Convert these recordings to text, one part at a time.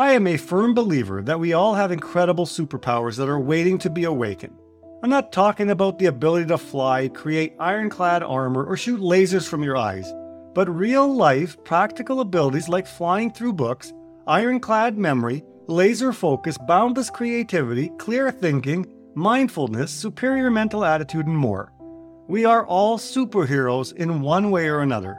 I am a firm believer that we all have incredible superpowers that are waiting to be awakened. I'm not talking about the ability to fly, create ironclad armor, or shoot lasers from your eyes, but real life, practical abilities like flying through books, ironclad memory, laser focus, boundless creativity, clear thinking, mindfulness, superior mental attitude, and more. We are all superheroes in one way or another.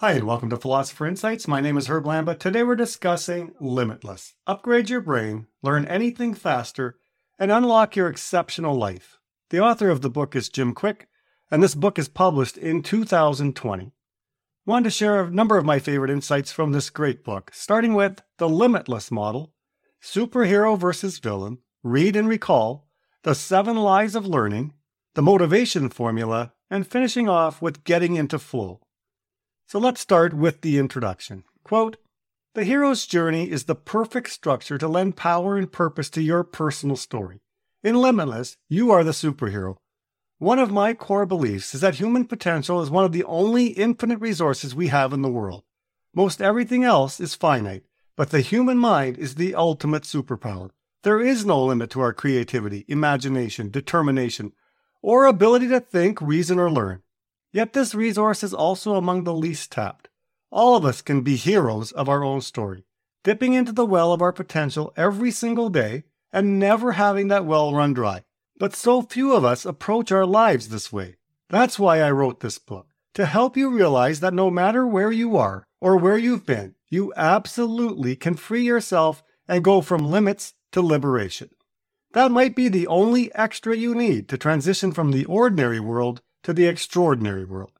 Hi, and welcome to Philosopher Insights. My name is Herb Lamba. Today we're discussing Limitless. Upgrade your brain, learn anything faster, and unlock your exceptional life. The author of the book is Jim Kwik, and this book is published in 2020. I wanted to share a number of my favorite insights from this great book, starting with the Limitless model, superhero versus villain, read and recall, the seven lies of learning, the motivation formula, and finishing off with getting into flow. So let's start with the introduction. Quote, the hero's journey is the perfect structure to lend power and purpose to your personal story. In Limitless, you are the superhero. One of my core beliefs is that human potential is one of the only infinite resources we have in the world. Most everything else is finite, but the human mind is the ultimate superpower. There is no limit to our creativity, imagination, determination, or ability to think, reason, or learn. Yet this resource is also among the least tapped. All of us can be heroes of our own story, dipping into the well of our potential every single day and never having that well run dry. But so few of us approach our lives this way. That's why I wrote this book, to help you realize that no matter where you are or where you've been, you absolutely can free yourself and go from limits to liberation. That might be the only extra you need to transition from the ordinary world to the extraordinary world.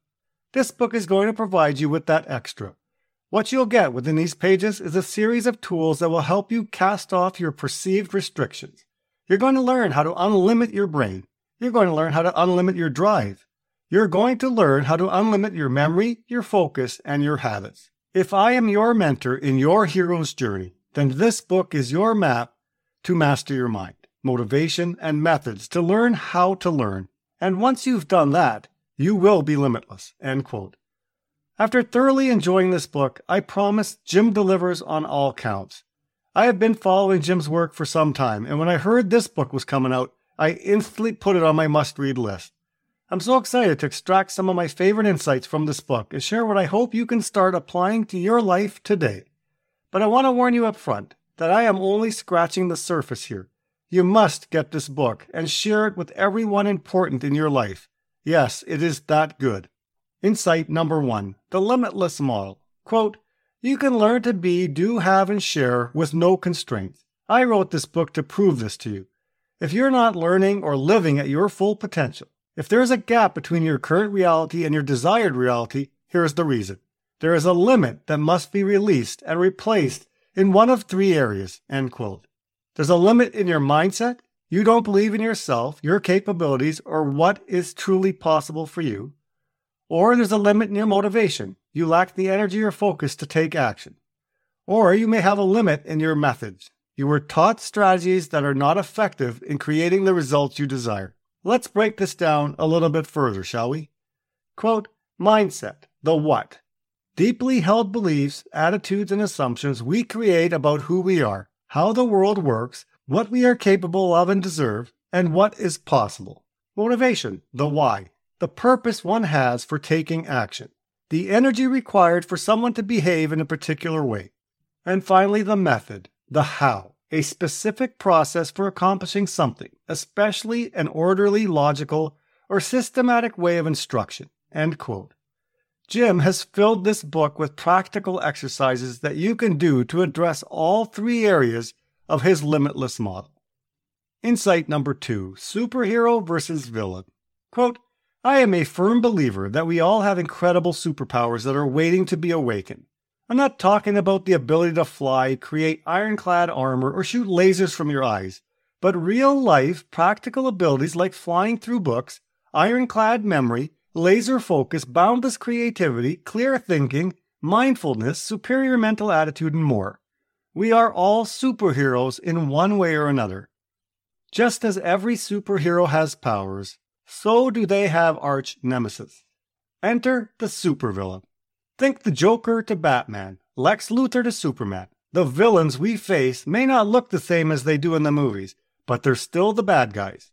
This book is going to provide you with that extra. What you'll get within these pages is a series of tools that will help you cast off your perceived restrictions. You're going to learn how to unlimit your brain. You're going to learn how to unlimit your drive. You're going to learn how to unlimit your memory, your focus, and your habits. If I am your mentor in your hero's journey, then this book is your map to master your mind, motivation, and methods to learn how to learn and once you've done that, you will be limitless. End quote. After thoroughly enjoying this book, I promise Jim delivers on all counts. I have been following Jim's work for some time, and when I heard this book was coming out, I instantly put it on my must read list. I'm so excited to extract some of my favorite insights from this book and share what I hope you can start applying to your life today. But I want to warn you up front that I am only scratching the surface here. You must get this book and share it with everyone important in your life. Yes, it is that good. Insight number one The Limitless Model. Quote, You can learn to be, do, have, and share with no constraints. I wrote this book to prove this to you. If you're not learning or living at your full potential, if there is a gap between your current reality and your desired reality, here's the reason. There is a limit that must be released and replaced in one of three areas. End quote. There's a limit in your mindset. You don't believe in yourself, your capabilities, or what is truly possible for you. Or there's a limit in your motivation. You lack the energy or focus to take action. Or you may have a limit in your methods. You were taught strategies that are not effective in creating the results you desire. Let's break this down a little bit further, shall we? Quote, mindset, the what. Deeply held beliefs, attitudes, and assumptions we create about who we are how the world works, what we are capable of and deserve, and what is possible. Motivation, the why, the purpose one has for taking action, the energy required for someone to behave in a particular way. And finally, the method, the how, a specific process for accomplishing something, especially an orderly, logical, or systematic way of instruction. End quote. Jim has filled this book with practical exercises that you can do to address all three areas of his limitless model. Insight number two Superhero versus Villain. Quote, I am a firm believer that we all have incredible superpowers that are waiting to be awakened. I'm not talking about the ability to fly, create ironclad armor, or shoot lasers from your eyes, but real life practical abilities like flying through books, ironclad memory, laser focus, boundless creativity, clear thinking, mindfulness, superior mental attitude, and more. We are all superheroes in one way or another. Just as every superhero has powers, so do they have arch nemesis. Enter the supervillain. Think the Joker to Batman, Lex Luthor to Superman. The villains we face may not look the same as they do in the movies, but they're still the bad guys.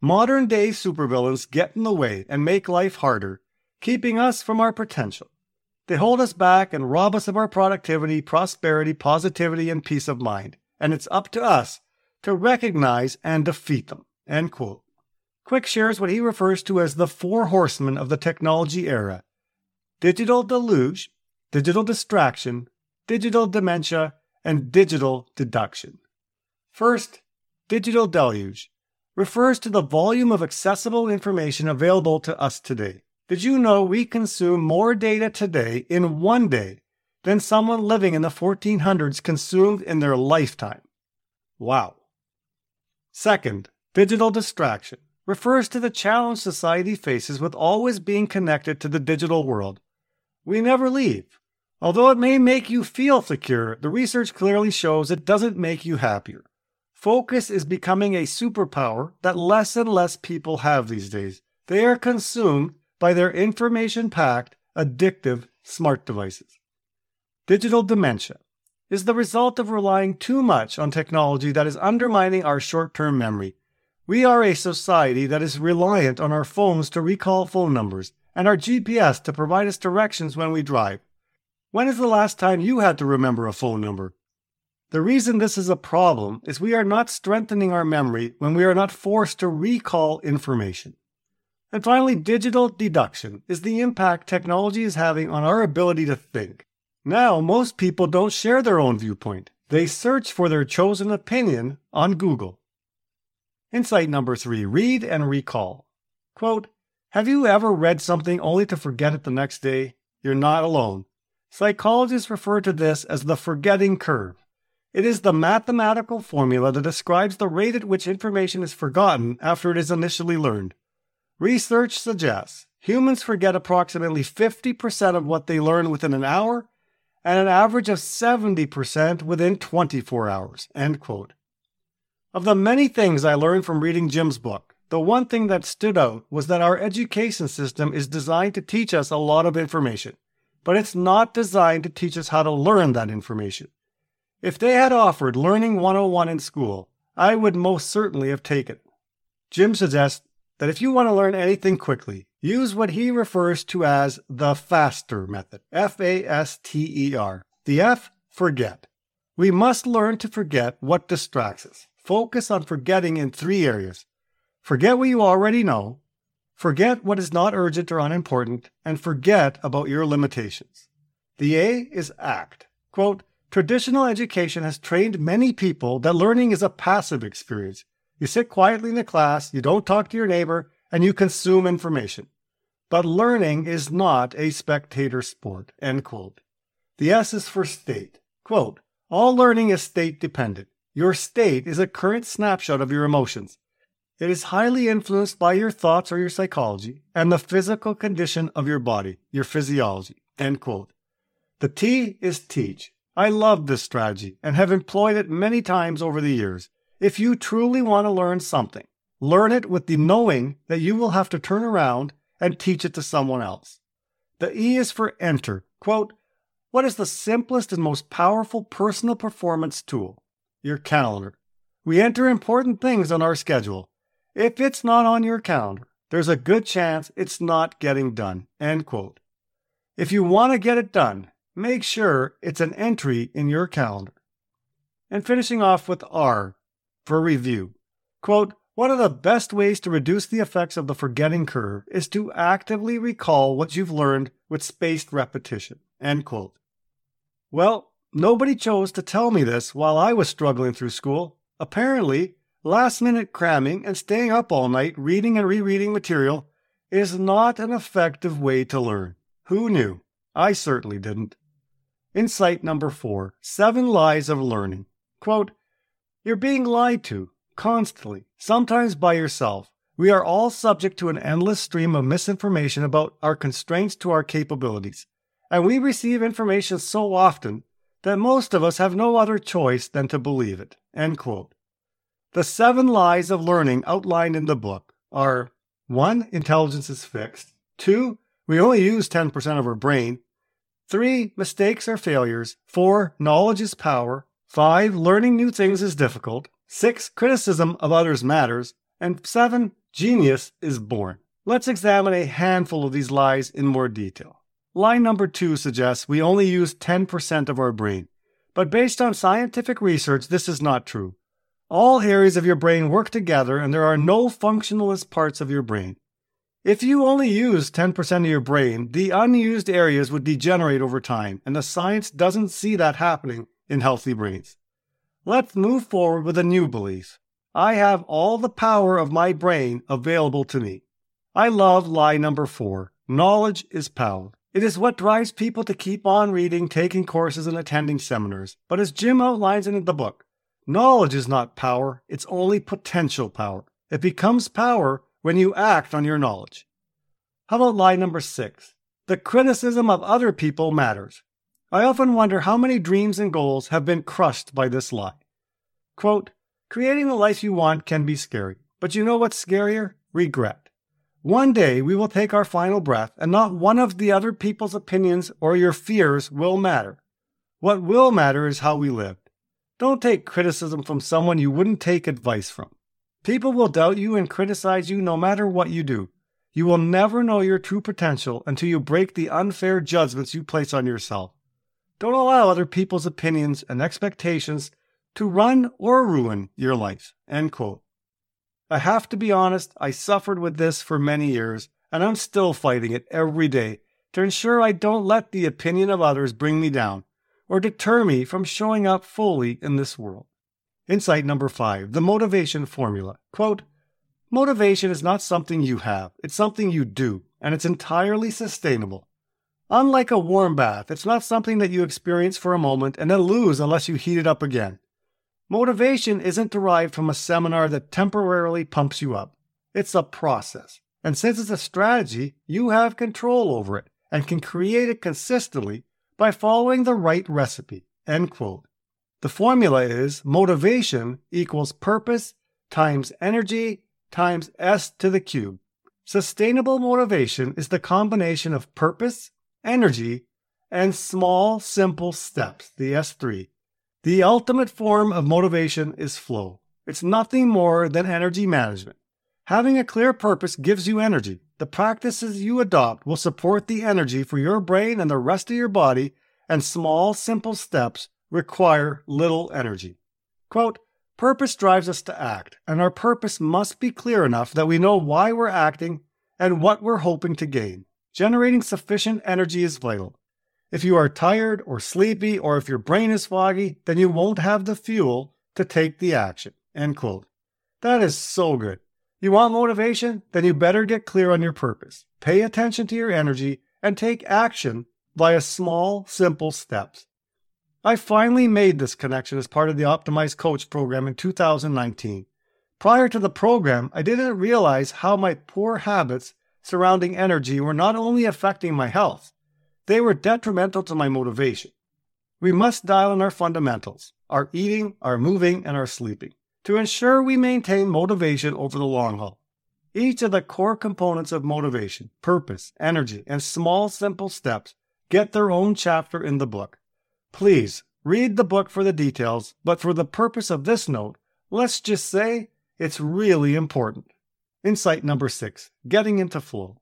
Modern day supervillains get in the way and make life harder, keeping us from our potential. They hold us back and rob us of our productivity, prosperity, positivity, and peace of mind. And it's up to us to recognize and defeat them. End quote. Kwik shares what he refers to as the four horsemen of the technology era digital deluge, digital distraction, digital dementia, and digital deduction. First, digital deluge refers to the volume of accessible information available to us today. Did you know we consume more data today in one day than someone living in the 1400s consumed in their lifetime? Wow. Second, digital distraction refers to the challenge society faces with always being connected to the digital world. We never leave. Although it may make you feel secure, the research clearly shows it doesn't make you happier. Focus is becoming a superpower that less and less people have these days. They are consumed by their information packed, addictive smart devices. Digital dementia is the result of relying too much on technology that is undermining our short term memory. We are a society that is reliant on our phones to recall phone numbers and our GPS to provide us directions when we drive. When is the last time you had to remember a phone number? The reason this is a problem is we are not strengthening our memory when we are not forced to recall information. And finally, digital deduction is the impact technology is having on our ability to think. Now, most people don't share their own viewpoint. They search for their chosen opinion on Google. Insight number three read and recall. Quote, Have you ever read something only to forget it the next day? You're not alone. Psychologists refer to this as the forgetting curve. It is the mathematical formula that describes the rate at which information is forgotten after it is initially learned. Research suggests humans forget approximately 50% of what they learn within an hour and an average of 70% within 24 hours. End quote. Of the many things I learned from reading Jim's book, the one thing that stood out was that our education system is designed to teach us a lot of information, but it's not designed to teach us how to learn that information. If they had offered Learning 101 in school, I would most certainly have taken it. Jim suggests that if you want to learn anything quickly, use what he refers to as the FASTER method. F A S T E R. The F, forget. We must learn to forget what distracts us. Focus on forgetting in three areas forget what you already know, forget what is not urgent or unimportant, and forget about your limitations. The A is act. Quote, Traditional education has trained many people that learning is a passive experience. You sit quietly in the class, you don't talk to your neighbor, and you consume information. But learning is not a spectator sport. End quote. The S is for state. Quote, all learning is state dependent. Your state is a current snapshot of your emotions. It is highly influenced by your thoughts or your psychology and the physical condition of your body, your physiology. End quote. The T is teach. I love this strategy and have employed it many times over the years. If you truly want to learn something, learn it with the knowing that you will have to turn around and teach it to someone else. The E is for enter. Quote, what is the simplest and most powerful personal performance tool? Your calendar. We enter important things on our schedule. If it's not on your calendar, there's a good chance it's not getting done. End quote. If you want to get it done, make sure it's an entry in your calendar. And finishing off with R, for review. Quote, one of the best ways to reduce the effects of the forgetting curve is to actively recall what you've learned with spaced repetition. End quote. Well, nobody chose to tell me this while I was struggling through school. Apparently, last minute cramming and staying up all night reading and rereading material is not an effective way to learn. Who knew? I certainly didn't. Insight number four Seven Lies of Learning. Quote, You're being lied to constantly, sometimes by yourself. We are all subject to an endless stream of misinformation about our constraints to our capabilities. And we receive information so often that most of us have no other choice than to believe it. End quote. The seven lies of learning outlined in the book are 1. Intelligence is fixed. 2. We only use 10% of our brain. 3. Mistakes are failures. 4. Knowledge is power. 5. Learning new things is difficult. 6. Criticism of others matters. And 7. Genius is born. Let's examine a handful of these lies in more detail. Lie number 2 suggests we only use 10% of our brain. But based on scientific research, this is not true. All areas of your brain work together, and there are no functionalist parts of your brain. If you only use 10% of your brain, the unused areas would degenerate over time, and the science doesn't see that happening in healthy brains. Let's move forward with a new belief. I have all the power of my brain available to me. I love lie number four knowledge is power. It is what drives people to keep on reading, taking courses, and attending seminars. But as Jim outlines in the book, Knowledge is not power, it's only potential power. It becomes power when you act on your knowledge. How about lie number six? The criticism of other people matters. I often wonder how many dreams and goals have been crushed by this lie. Quote, creating the life you want can be scary, but you know what's scarier? Regret. One day we will take our final breath, and not one of the other people's opinions or your fears will matter. What will matter is how we live. Don't take criticism from someone you wouldn't take advice from. People will doubt you and criticize you no matter what you do. You will never know your true potential until you break the unfair judgments you place on yourself. Don't allow other people's opinions and expectations to run or ruin your life. End quote. I have to be honest, I suffered with this for many years, and I'm still fighting it every day to ensure I don't let the opinion of others bring me down or deter me from showing up fully in this world. Insight number five the motivation formula. Quote Motivation is not something you have, it's something you do, and it's entirely sustainable. Unlike a warm bath, it's not something that you experience for a moment and then lose unless you heat it up again. Motivation isn't derived from a seminar that temporarily pumps you up. It's a process. And since it's a strategy, you have control over it and can create it consistently by following the right recipe. End quote. The formula is motivation equals purpose times energy times S to the cube. Sustainable motivation is the combination of purpose, energy, and small, simple steps, the S3. The ultimate form of motivation is flow. It's nothing more than energy management. Having a clear purpose gives you energy. The practices you adopt will support the energy for your brain and the rest of your body, and small, simple steps require little energy. Quote, Purpose drives us to act, and our purpose must be clear enough that we know why we're acting and what we're hoping to gain. Generating sufficient energy is vital. If you are tired or sleepy, or if your brain is foggy, then you won't have the fuel to take the action. End quote. That is so good. You want motivation? Then you better get clear on your purpose. Pay attention to your energy and take action via small, simple steps. I finally made this connection as part of the Optimized Coach program in 2019. Prior to the program, I didn't realize how my poor habits surrounding energy were not only affecting my health, they were detrimental to my motivation. We must dial in our fundamentals our eating, our moving, and our sleeping to ensure we maintain motivation over the long haul. Each of the core components of motivation, purpose, energy, and small, simple steps get their own chapter in the book. Please read the book for the details, but for the purpose of this note, let's just say it's really important. Insight number six getting into flow.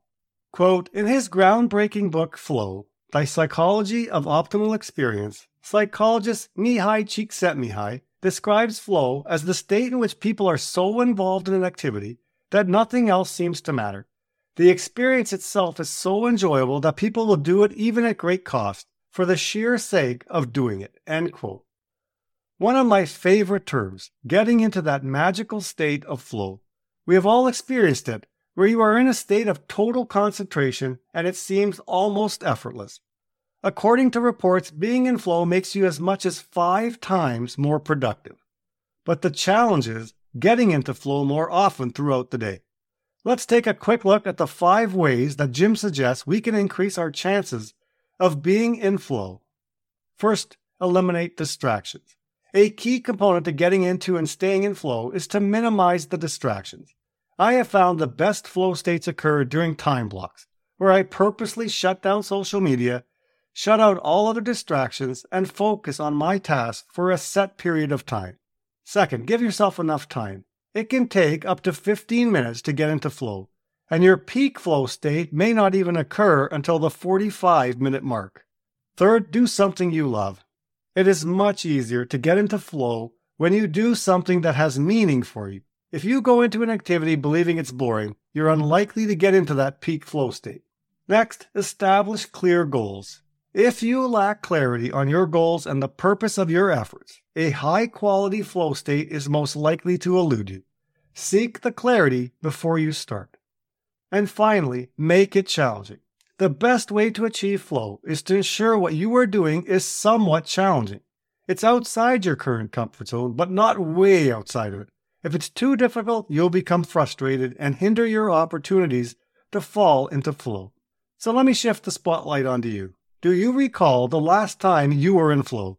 Quote In his groundbreaking book, Flow The Psychology of Optimal Experience, psychologist Mihaly Csikszentmihalyi describes flow as the state in which people are so involved in an activity that nothing else seems to matter. The experience itself is so enjoyable that people will do it even at great cost for the sheer sake of doing it. End quote. One of my favorite terms, getting into that magical state of flow. We have all experienced it, where you are in a state of total concentration and it seems almost effortless. According to reports, being in flow makes you as much as five times more productive. But the challenge is getting into flow more often throughout the day. Let's take a quick look at the five ways that Jim suggests we can increase our chances of being in flow. First, eliminate distractions. A key component to getting into and staying in flow is to minimize the distractions. I have found the best flow states occur during time blocks, where I purposely shut down social media, shut out all other distractions, and focus on my task for a set period of time. Second, give yourself enough time. It can take up to 15 minutes to get into flow, and your peak flow state may not even occur until the 45 minute mark. Third, do something you love. It is much easier to get into flow when you do something that has meaning for you. If you go into an activity believing it's boring, you're unlikely to get into that peak flow state. Next, establish clear goals. If you lack clarity on your goals and the purpose of your efforts, a high quality flow state is most likely to elude you. Seek the clarity before you start. And finally, make it challenging. The best way to achieve flow is to ensure what you are doing is somewhat challenging. It's outside your current comfort zone, but not way outside of it. If it's too difficult, you'll become frustrated and hinder your opportunities to fall into flow. So let me shift the spotlight onto you. Do you recall the last time you were in flow?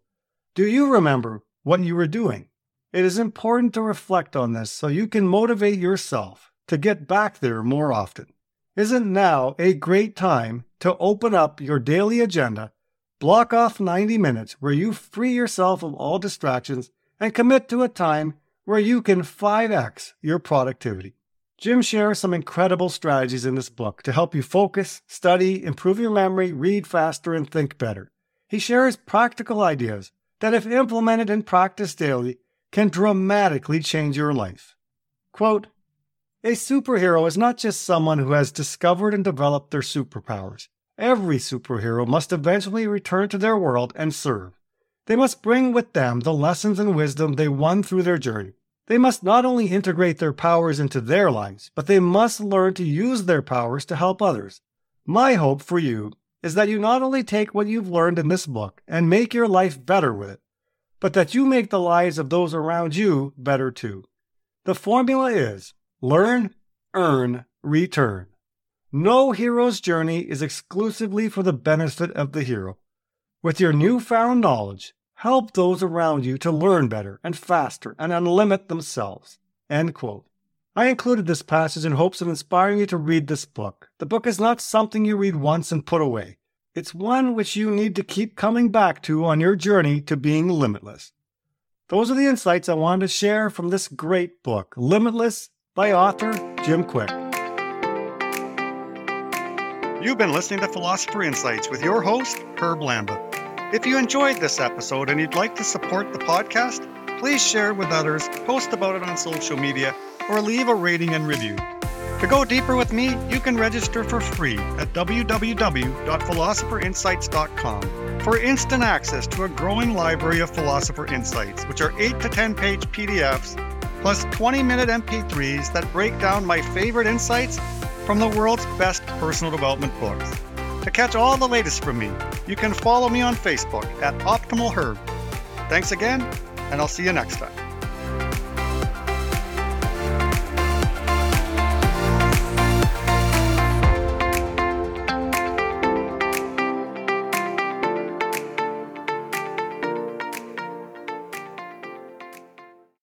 Do you remember what you were doing? It is important to reflect on this so you can motivate yourself to get back there more often. Isn't now a great time to open up your daily agenda, block off 90 minutes where you free yourself of all distractions, and commit to a time where you can 5x your productivity? Jim shares some incredible strategies in this book to help you focus, study, improve your memory, read faster, and think better. He shares practical ideas that, if implemented and practiced daily, can dramatically change your life. Quote, a superhero is not just someone who has discovered and developed their superpowers. Every superhero must eventually return to their world and serve. They must bring with them the lessons and wisdom they won through their journey. They must not only integrate their powers into their lives, but they must learn to use their powers to help others. My hope for you is that you not only take what you've learned in this book and make your life better with it, but that you make the lives of those around you better too. The formula is Learn, earn, return. No hero's journey is exclusively for the benefit of the hero. With your newfound knowledge, help those around you to learn better and faster and unlimit themselves. I included this passage in hopes of inspiring you to read this book. The book is not something you read once and put away. It's one which you need to keep coming back to on your journey to being limitless. Those are the insights I wanted to share from this great book, Limitless by author Jim Kwik. You've been listening to Philosopher Insights with your host, Herb Lamba. If you enjoyed this episode and you'd like to support the podcast, please share it with others, post about it on social media, or leave a rating and review. To go deeper with me, you can register for free at www.philosopherinsights.com for instant access to a growing library of philosopher insights, which are 8 to 10 page PDFs plus 20 minute MP3s that break down my favorite insights from the world's best personal development books. To catch all the latest from me, you can follow me on Facebook at Optimal Herb. Thanks again, and I'll see you next time.